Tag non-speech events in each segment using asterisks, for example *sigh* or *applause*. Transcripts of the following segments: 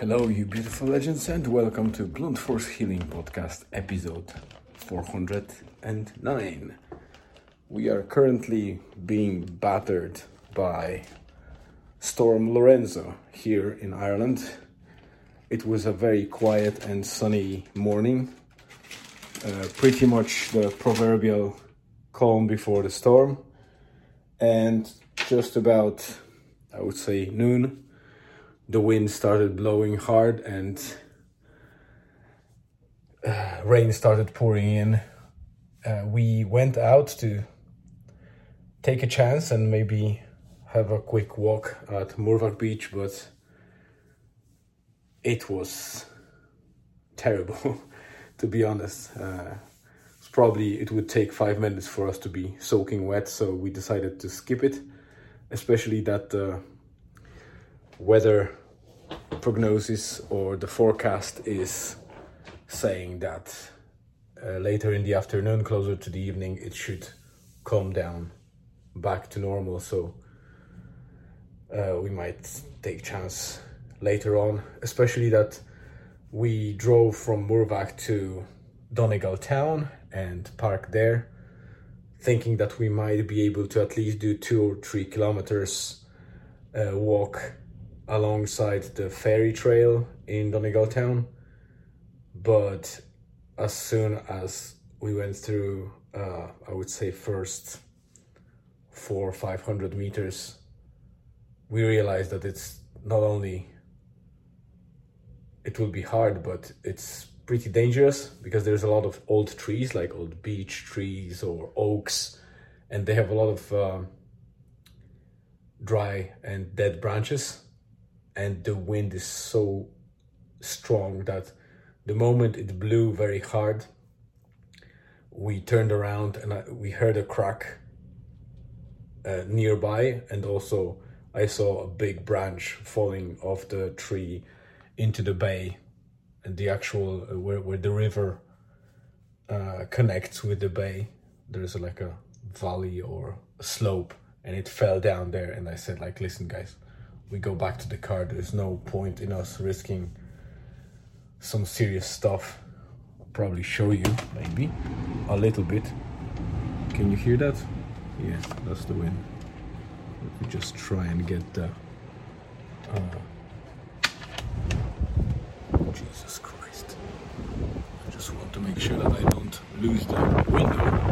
Hello, you beautiful legends, and welcome to Blunt Force Healing Podcast, episode 409. We are currently being battered by Storm Lorenzo here in Ireland. It was a very quiet and sunny morning, uh, pretty much the proverbial calm before the storm, and just about, I would say, noon the wind started blowing hard and uh, rain started pouring in. Uh, we went out to take a chance and maybe have a quick walk at Murvagh Beach, but it was terrible, *laughs* to be honest. Uh, probably it would take five minutes for us to be soaking wet, so we decided to skip it, especially that uh, weather prognosis or the forecast is saying that uh, later in the afternoon, closer to the evening, it should calm down back to normal. So uh, we might take chance later on, especially that we drove from Murvagh to Donegal town and parked there, thinking that we might be able to at least do two or three kilometers uh, walk alongside the ferry trail in Donegal town. But as soon as we went through, uh, I would say, first four or five hundred meters, we realized that it's not only it will be hard, but it's pretty dangerous because there's a lot of old trees, like old beech trees or oaks, and they have a lot of uh, dry and dead branches and the wind is so strong that the moment it blew very hard, we turned around and I, we heard a crack uh, nearby, and also I saw a big branch falling off the tree into the bay, and the actual uh, where where the river uh, connects with the bay. There's like a valley or a slope, and it fell down there. And I said, like, listen, guys we go back to the car. There's no point in us risking some serious stuff. I'll probably show you, maybe, a little bit. Can you hear that? Yeah, that's the wind. Let me just try and get the... Uh, Jesus Christ. I just want to make sure that I don't lose the window.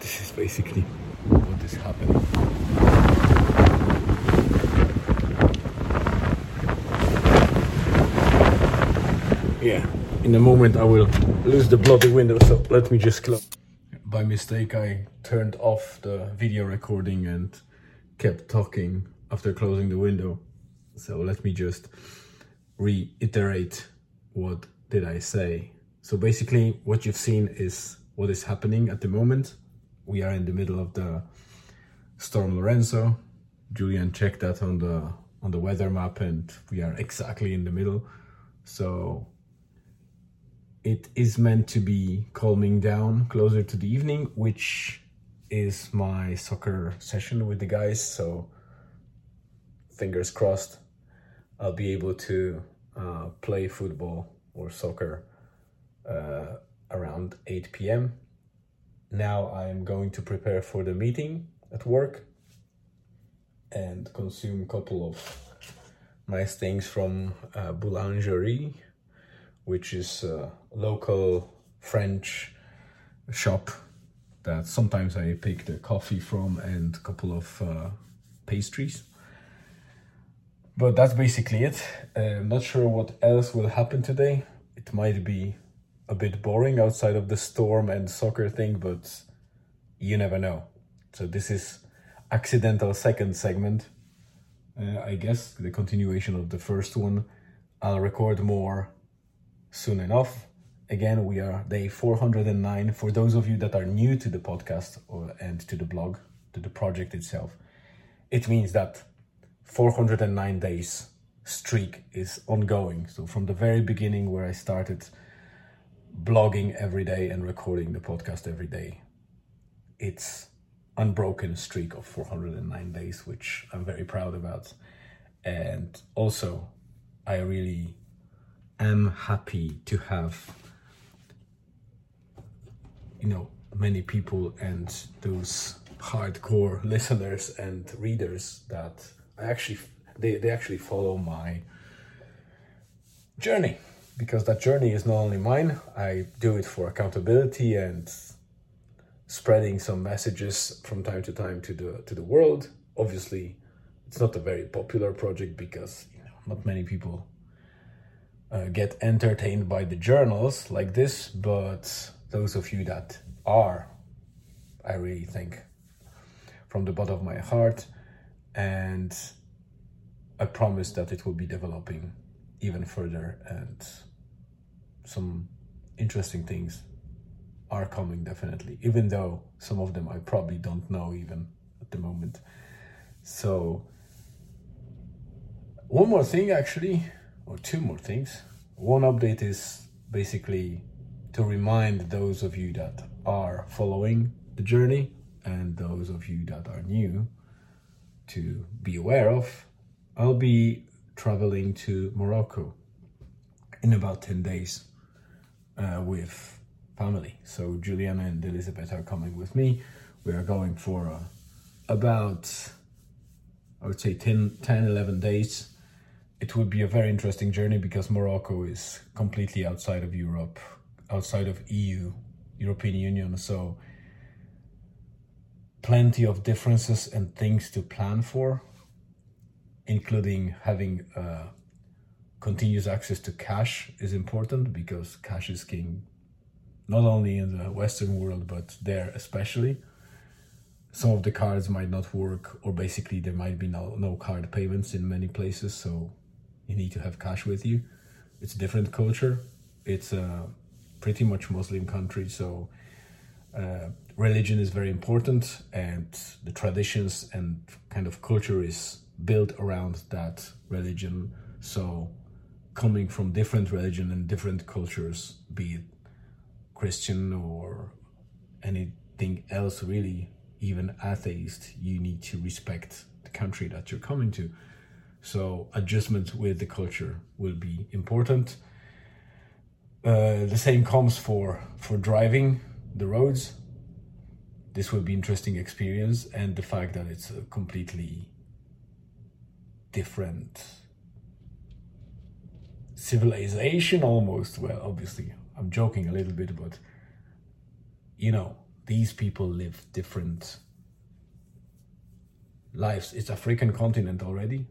This is basically happening. Yeah, in a moment I will lose the bloody window, so let me just close. By mistake, I turned off the video recording and kept talking after closing the window. So let me just reiterate what did I say. So basically what you've seen is what is happening at the moment. We are in the middle of the Storm Lorenzo. Julian checked that on the on the weather map and we are exactly in the middle. So it is meant to be calming down closer to the evening, which is my soccer session with the guys. So fingers crossed, I'll be able to uh, play football or soccer uh, around 8 p.m. Now I'm going to prepare for the meeting at work and consume a couple of nice things from uh, Boulangerie, which is a local French shop that sometimes I pick the coffee from and a couple of uh, pastries. But that's basically it. Uh, I'm not sure what else will happen today. It might be a bit boring outside of the storm and soccer thing, but you never know. So this is accidental second segment. Uh, I guess the continuation of the first one. I'll record more soon enough. Again, we are day 409. For those of you that are new to the podcast or, and to the blog, to the project itself, it means that 409 days streak is ongoing. So from the very beginning where I started blogging every day and recording the podcast every day, it's unbroken streak of 409 days, which I'm very proud about. And also, I really am happy to have, you know, many people and those hardcore *laughs* listeners and readers that I actually they, they actually follow my journey because that journey is not only mine i do it for accountability and spreading some messages from time to time to the to the world. Obviously it's not a very popular project because you know not many people uh, get entertained by the journals like this but those of you that are i really think from the bottom of my heart and i promise that it will be developing even further and some interesting things are coming definitely. Even though some of them i probably don't know even at the moment. So one more thing actually or two more things. One update is basically to remind those of you that are following the journey and those of you that are new to be aware of i'll be traveling to morocco in about 10 days uh, with family. So Juliana and Elizabeth are coming with me. We are going for uh, about, I would say 10, 10, 11 days. It would be a very interesting journey because Morocco is completely outside of Europe, outside of EU, European Union. So plenty of differences and things to plan for, including having uh, continuous access to cash is important because cash is king not only in the western world but there especially. Some of the cards might not work or basically there might be no, no card payments in many places so you need to have cash with you. It's different culture. It's a pretty much muslim country so uh, religion is very important and the traditions and kind of culture is built around that religion. So coming from different religion and different cultures, be it Christian or anything else really, even atheist, you need to respect the country that you're coming to. So adjustment with the culture will be important. Uh, the same comes for for driving the roads. This will be interesting experience, and the fact that it's a completely different civilization almost. Well, obviously, I'm joking a little bit, but you know, these people live different lives. It's African continent already,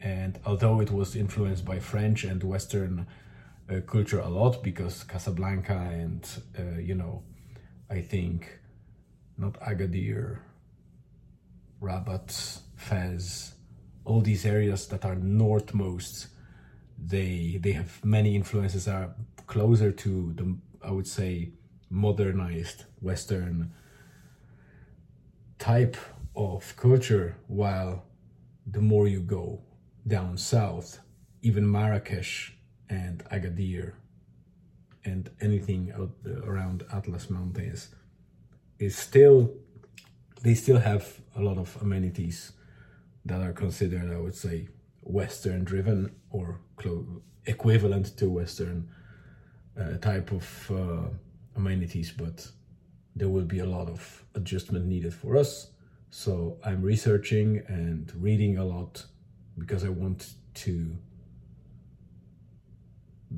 and although it was influenced by French and Western uh, culture a lot, because Casablanca and uh, you know, I think not Agadir, Rabat, Fez, all these areas that are northmost they they have many influences are closer to the I would say modernized Western type of culture, while the more you go down south, even Marrakesh and Agadir and anything out around Atlas Mountains is still they still have a lot of amenities that are considered, I would say, Western driven or equivalent to Western uh, type of uh, amenities, but there will be a lot of adjustment needed for us. So I'm researching and reading a lot because I want to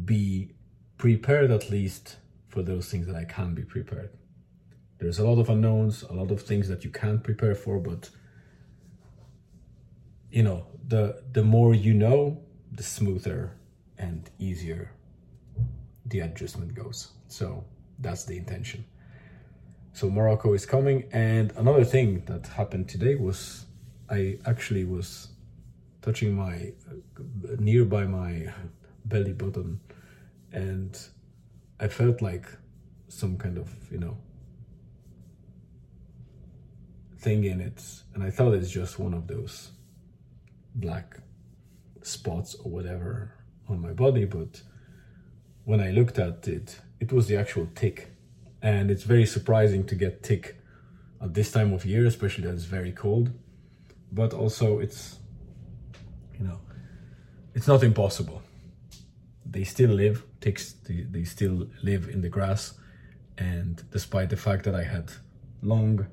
be prepared at least for those things that I can be prepared. There's a lot of unknowns, a lot of things that you can't prepare for, but you know, the the more you know, the smoother and easier the adjustment goes. So that's the intention. So Morocco is coming, and another thing that happened today was I actually was touching my nearby my belly button, and I felt like some kind of you know thing in it, and I thought it's just one of those black spots or whatever on my body, but when I looked at it, it was the actual tick. And it's very surprising to get tick at this time of year, especially that it's very cold. But also, it's you know, it's not impossible. They still live. Ticks. They still live in the grass, and despite the fact that I had long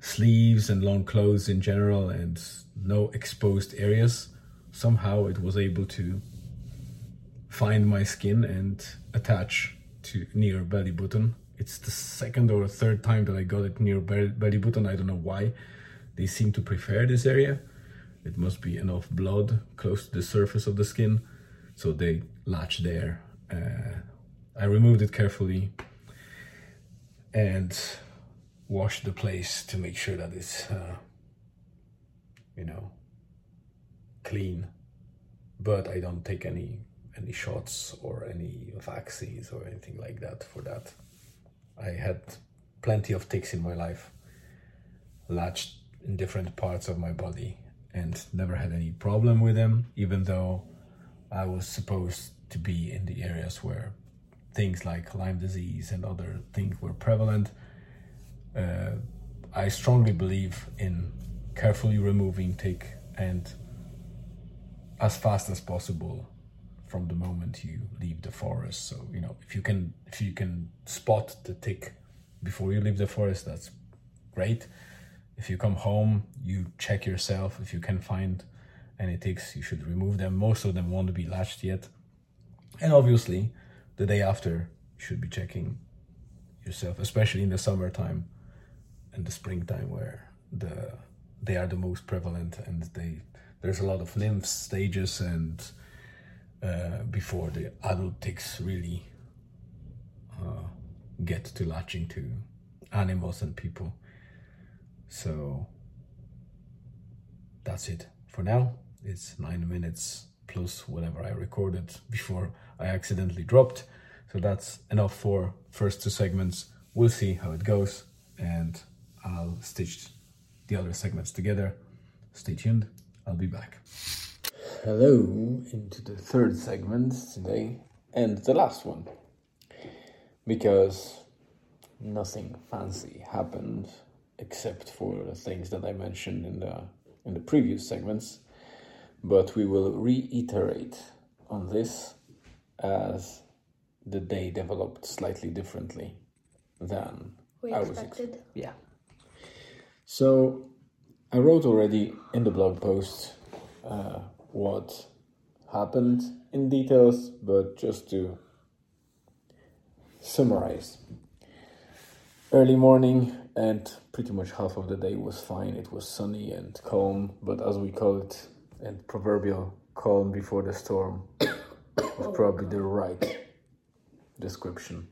sleeves and long clothes in general and no exposed areas, somehow it was able to find my skin and attach to near belly button. It's the second or third time that I got it near belly button. I don't know why. They seem to prefer this area. It must be enough blood close to the surface of the skin, so they latch there. Uh, I removed it carefully and washed the place to make sure that it's, uh, you know, clean. But I don't take any any shots or any vaccines or anything like that for that. I had plenty of ticks in my life, latched in different parts of my body, and never had any problem with them, even though I was supposed to be in the areas where things like Lyme disease and other things were prevalent. Uh, I strongly believe in carefully removing tick and as fast as possible from the moment you leave the forest. So you know if you can if you can spot the tick before you leave the forest, that's great. If you come home, you check yourself. If you can find any ticks, you should remove them. Most of them won't be latched yet. And obviously, the day after, you should be checking yourself, especially in the summertime and the springtime where the they are the most prevalent and they there's a lot of nymph stages and uh, before the adult ticks really uh, get to latching to animals and people. So that's it for now. It's nine minutes plus whatever I recorded before I accidentally dropped. So that's enough for first two segments. We'll see how it goes and I'll stitch the other segments together. Stay tuned. I'll be back. Hello, into the third segment today and the last one. Because nothing fancy happened except for the things that I mentioned in the in the previous segments, but we will reiterate on this as the day developed slightly differently than we I expected. Was ex- yeah. So I wrote already in the blog post uh, what happened in details, but just to summarize. Early morning and pretty much half of the day was fine. It was sunny and calm, but as we call it, and proverbial calm before the storm *coughs* was oh probably the right description.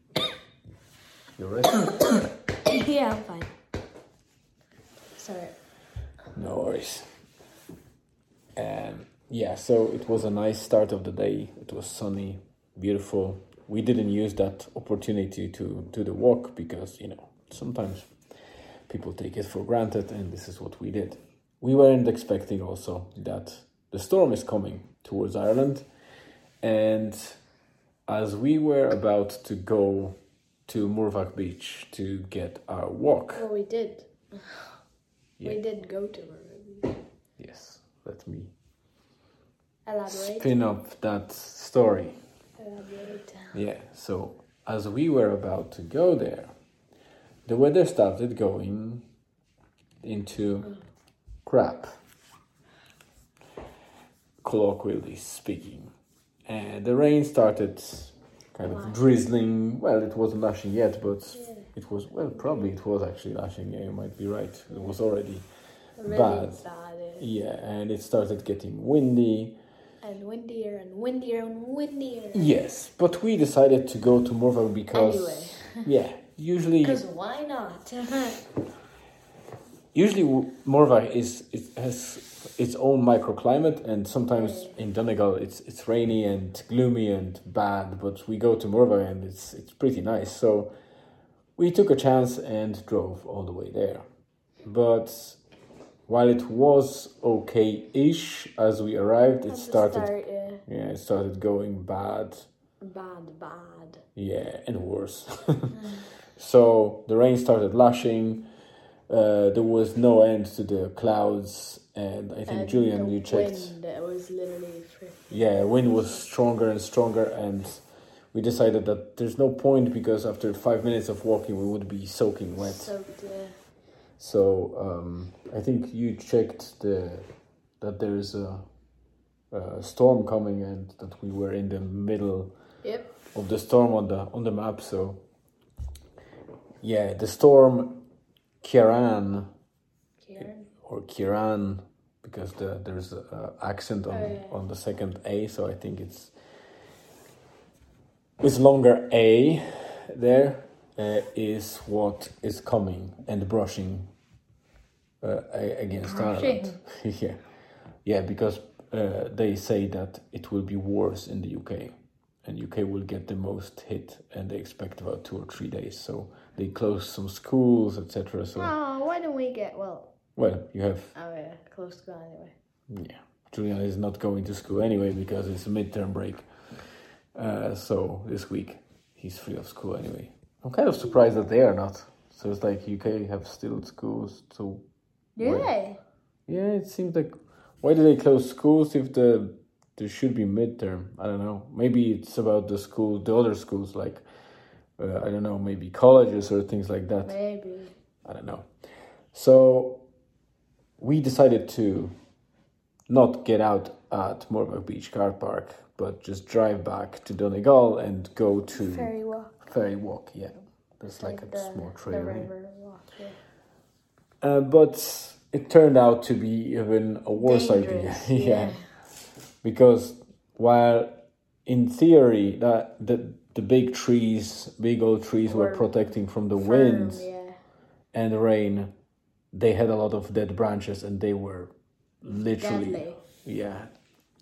You ready? *coughs* yeah, I'm fine. Sorry. No worries. And yeah, so it was a nice start of the day. It was sunny, beautiful. We didn't use that opportunity to do the walk because, you know, sometimes people take it for granted, and this is what we did. We weren't expecting also that the storm is coming towards Ireland, and as we were about to go to Murvagh Beach to get our walk. Well, we did. Yeah. We did go to her. Yes, let me Elaborate. spin up that story. Elaborate. Yeah, so as we were about to go there, the weather started going into crap, colloquially speaking. And the rain started kind of drizzling. Well, it wasn't lashing yet, but Yeah. it was, well, probably it was actually lashing. Yeah, you might be right. It was already, Bad. yeah, and it started getting windy. And windier and windier and windier. Yes, but we decided to go to Murvagh because, Anyway. *laughs* yeah, usually Because why not? *laughs* usually Murvagh is it has its own microclimate, and sometimes in Donegal it's it's rainy and gloomy and bad. But we go to Murvagh and it's it's pretty nice. So we took a chance and drove all the way there. But while it was okay-ish as we arrived, it started start, yeah. yeah it started going bad. Bad, bad. Yeah, and worse. *laughs* so the rain started lashing. uh, there was no end to the clouds, and I think And Julian, you checked. Wind, it was literally free. Yeah, wind was stronger and stronger, and we decided that there's no point because after five minutes of walking, we would be soaking wet. Soaked, yeah. So um, I think you checked the that there's a, a storm coming, and that we were in the middle Yep. of the storm on the on the map. So yeah, the storm Kiran Kieran. or Kiran because the there's a, a accent on Oh, yeah. on the second A, so I think it's it's longer A there uh, is what is coming and brushing uh, against Ireland. *laughs* yeah, yeah, because uh, they say that it will be worse in the UK, and UK will get the most hit, and they expect about two or three days. So they close some schools, etc. So Oh, why don't we get well? well, you have Oh yeah, close that anyway. yeah. Julian is not going to school anyway because it's a midterm break. Uh, so this week he's free of school anyway. I'm kind of surprised that they are not. So it's like UK have still schools. So yeah, Why? yeah, it seems like why do they close schools if the there should be midterm? I don't know. Maybe it's about the school, the other schools like uh, I don't know, maybe colleges or things like that. Maybe. I don't know. So we decided to not get out at Murvagh Beach car park, but just drive back to Donegal and go to Ferry walk. Ferry Walk. Yeah, There's like, a the, small The trail. yeah. river walk. Yeah. Uh, but it turned out to be even a worse idea. *laughs* Yeah. yeah. because while in theory that the the big trees, big old trees, were Were protecting from the Firm, winds. Yeah. and rain, they had a lot of dead branches and they were literally, Deadly. yeah,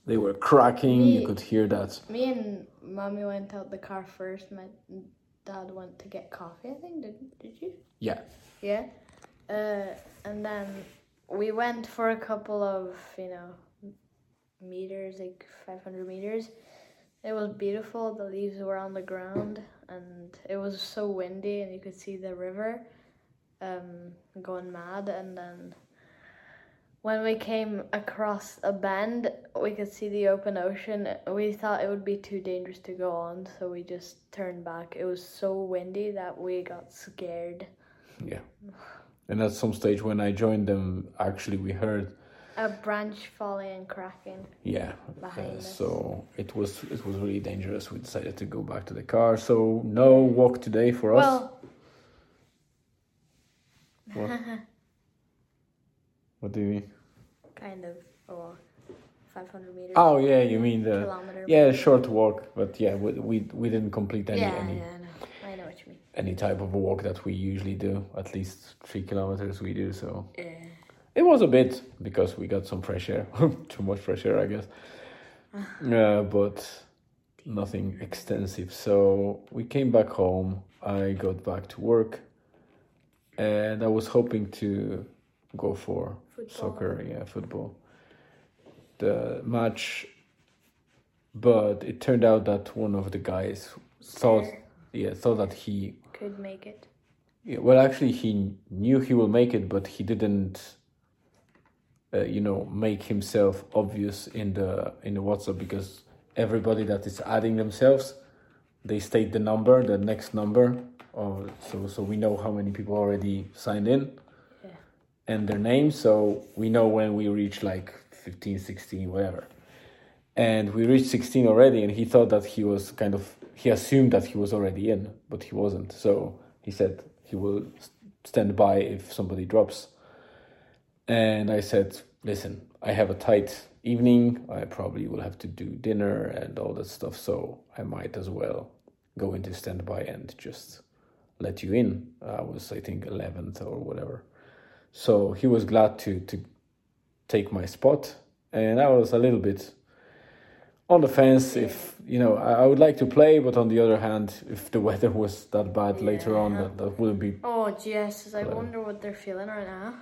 they were cracking. You could hear that. Me and mommy went out the car first. My dad went to get coffee. I think did did you? Yeah, Yeah. Uh, and then we went for a couple of you know meters, like five hundred meters. It was beautiful. The leaves were on the ground, and it was so windy, and you could see the river um, going mad. And then when we came across a bend, we could see the open ocean. We thought it would be too dangerous to go on, so we just turned back. It was so windy that we got scared. yeah. And at some stage when I joined them, actually we heard, A branch falling and cracking. yeah. Uh, so it was it was really dangerous. We decided to go back to the car. So no walk today for us. Well, What? *laughs* What do you mean? kind of a walk. 500 meters. Oh yeah, you mean the kilometer. yeah short walk, but yeah, we we, we didn't complete any yeah, any. yeah, know. I know what you mean. any type of a walk that we usually do. At least three kilometers we do. So Yeah. it was a bit because we got some fresh air, *laughs* too much fresh air, I guess. *sighs* uh, but nothing extensive. So we came back home. I got back to work, and I was hoping to go for Football. soccer, yeah, football. The match, but it turned out that one of the guys thought, yeah, thought that he Could make it. yeah, well, actually, he knew he will make it, but he didn't, uh, you know, make himself obvious in the in the WhatsApp because everybody that is adding themselves, they state the number, the next number, or so so we know how many people already signed in, Yeah. and their names, so we know when we reach like 15, 16, whatever. And we reached 16 already, and he thought that he was kind of, he assumed that he was already in, but he wasn't. So he said he will stand by if somebody drops. And I said, listen, I have a tight evening. I probably will have to do dinner and all that stuff. So I might as well go into standby and just let you in. I was, I think, 11th or whatever. So he was glad to, to take my spot. And I was a little bit on the fence if, you know, I, I would like to play, but on the other hand, if the weather was that bad later on, that, that wouldn't be Oh, Jesus. I uh, wonder what they're feeling right now.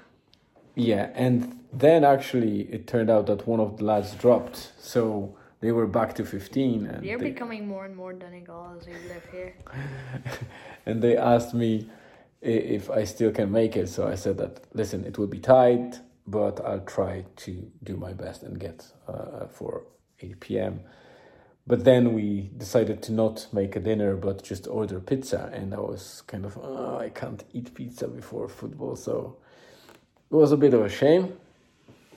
Yeah, and then actually it turned out that one of the lads dropped, so they were back to 15 and You're they, becoming more and more Donegal as we live here. *laughs* and they asked me if I still can make it. So I said that listen, it will be tight, but I'll try to do my best and get uh, for 8 p.m. But then we decided to not make a dinner, but just order pizza. And I was kind of, oh, I can't eat pizza before football. So it was a bit of a shame.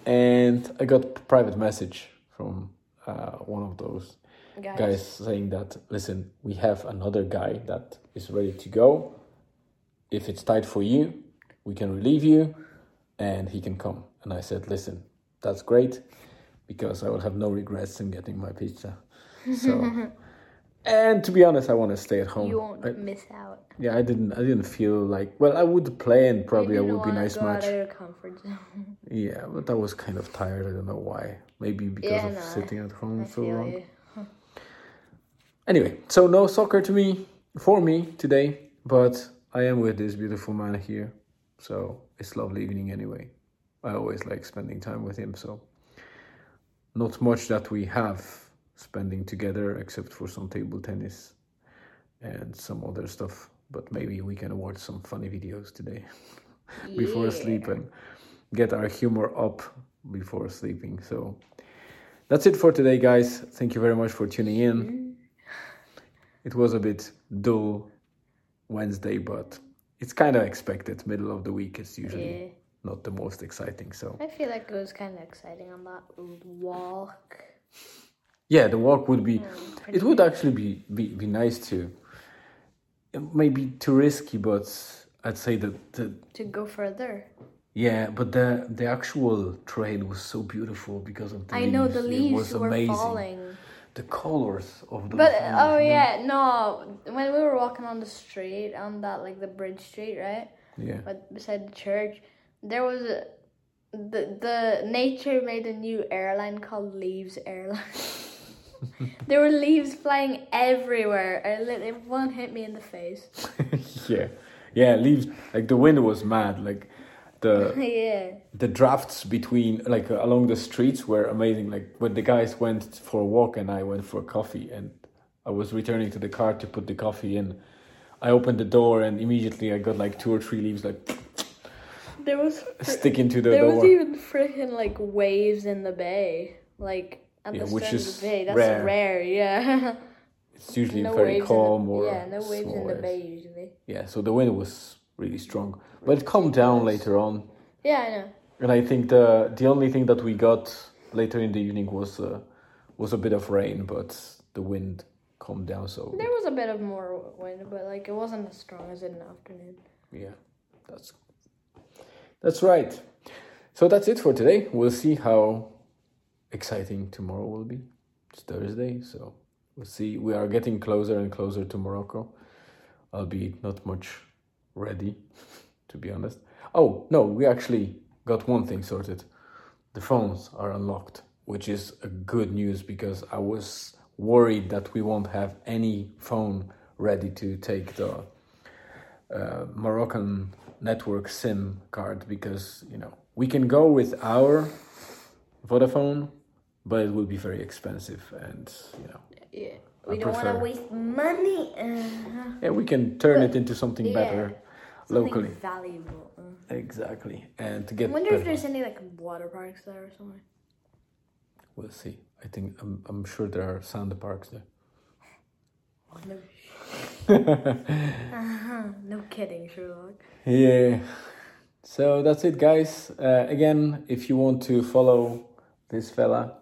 And I got a private message from uh, one of those Guys. guys saying that, listen, we have another guy that is ready to go. If it's tight for you, we can relieve you and he can come. And I said, listen, that's great because I will have no regrets in getting my pizza. So, *laughs* and to be honest, I want to stay at home. You won't I- miss out. yeah, I didn't. I didn't feel like. Well, I would play and probably I would be nice go match. Out of your comfort zone. *laughs* Yeah, but I was kind of tired. I don't know why. Maybe because Yeah, of no, sitting at home I so feel long. *laughs* Anyway, so no soccer to me for me today, but I am with this beautiful man here, so it's lovely evening anyway. I always like spending time with him, so not much that we have spending together except for some table tennis and some other stuff. But maybe we can watch some funny videos today *laughs* before Yeah. sleep and get our humor up before sleeping. So that's it for today, guys. Thank you very much for tuning in. It was a bit dull Wednesday, but it's kind of expected. Middle of the week is usually Yeah. not the most exciting. So I feel like it was kind of exciting on that walk. yeah, the walk would be. Mm, pretty It would actually be be, be nice to. It may be too risky, but I'd say that the To go further. yeah, but the the actual trail was so beautiful because of the I leaves. know the leaves was were amazing. falling. The colors of the But oh you know? yeah, no. When we were walking on the street, on that like the bridge street, right? yeah. But beside the church, there was a the the nature made a new airline called Leaves Airline. *laughs* there were leaves flying everywhere. Lit one hit me in the face. *laughs* yeah, yeah. Leaves like the wind was mad. Like the *laughs* yeah. the drafts between like uh, along the streets were amazing. Like when the guys went for a walk and I went for coffee, and I was returning to the car to put the coffee in. I opened the door and immediately I got like two or three leaves like There was sticking to the door. there door. was even freaking like waves in the bay, like at Yeah, the which start of the bay. That's rare. rare, yeah. It's usually *laughs* no very calm the, or yeah, no waves in the bay usually. Yeah, so the wind was really strong, but it calmed down later on. Yeah, I know. And I think the the only thing that we got later in the evening was uh, was a bit of rain, but the wind calmed down. So There was a bit of more wind, but like it wasn't as strong as in the afternoon. yeah, that's that's right. So that's it for today. We'll see how exciting tomorrow will be. It's Thursday, so we'll see. We are getting closer and closer to Morocco. Albeit not much ready, *laughs* to be honest. Oh no, we actually got one thing sorted. The phones are unlocked, which is a good news because I was worried that we won't have any phone ready to take the uh, Moroccan network SIM card because you know we can go with our Vodafone, but it will be very expensive, and you know Yeah, I we don't want to waste money. Uh, yeah we can turn it into something yeah, better something locally. valuable. Exactly, and to get. I wonder if there's any like water parks there or something. We'll see. I think I'm I'm sure there are sand parks there. Oh, no. *laughs* uh-huh. No kidding, Sherlock. Yeah. So that's it, guys. Uh, again, if you want to follow this fella,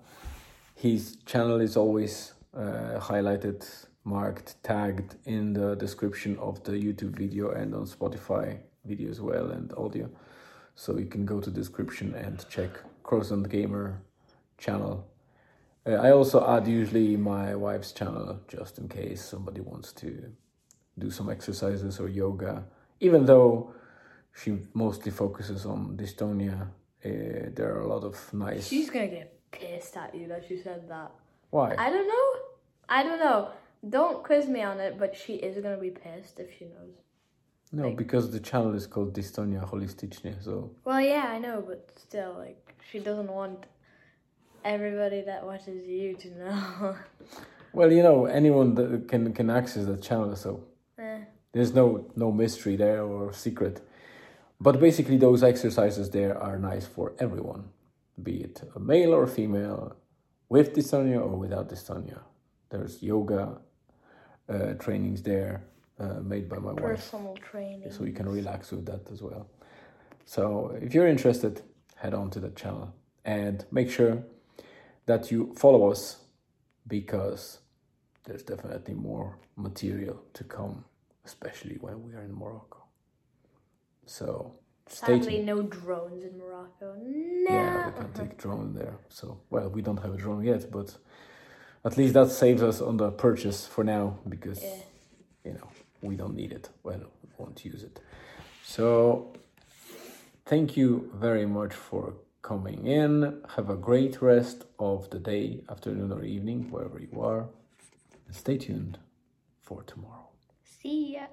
his channel is always uh, highlighted, marked, tagged in the description of the YouTube video and on Spotify video as well and audio. So you can go to description and check Cross Crozant Gamer channel. Uh, I also add usually my wife's channel just in case somebody wants to do some exercises or yoga. Even though she mostly focuses on dystonia, uh, there are a lot of nice. She's gonna get pissed at you that you said that. Why? I don't know. I don't know. Don't quiz me on it, but she is gonna be pissed if she knows. no, because the channel is called Dystonia Holistycznie, so Well, yeah, I know, but still, like, she doesn't want everybody that watches you to know. *laughs* well, you know, anyone that can can access that channel. So eh. There's no no mystery there or secret. But basically, those exercises there are nice for everyone, be it a male or female, with dystonia or without dystonia. There's yoga uh, trainings there uh, made by my wife, Personal training. so you can relax with that as well. So if you're interested, head on to the channel and make sure that you follow us because there's definitely more material to come, especially when we are in Morocco. So Sadly, no drones in Morocco. No. Yeah, we can't take drone there. So well, we don't have a drone yet, but at least that saves us on the purchase for now because Yeah. you know we don't need it. Well, we won't use it. So thank you very much for coming in. Have a great rest of the day, afternoon, or evening, wherever you are. And stay tuned for tomorrow. See ya.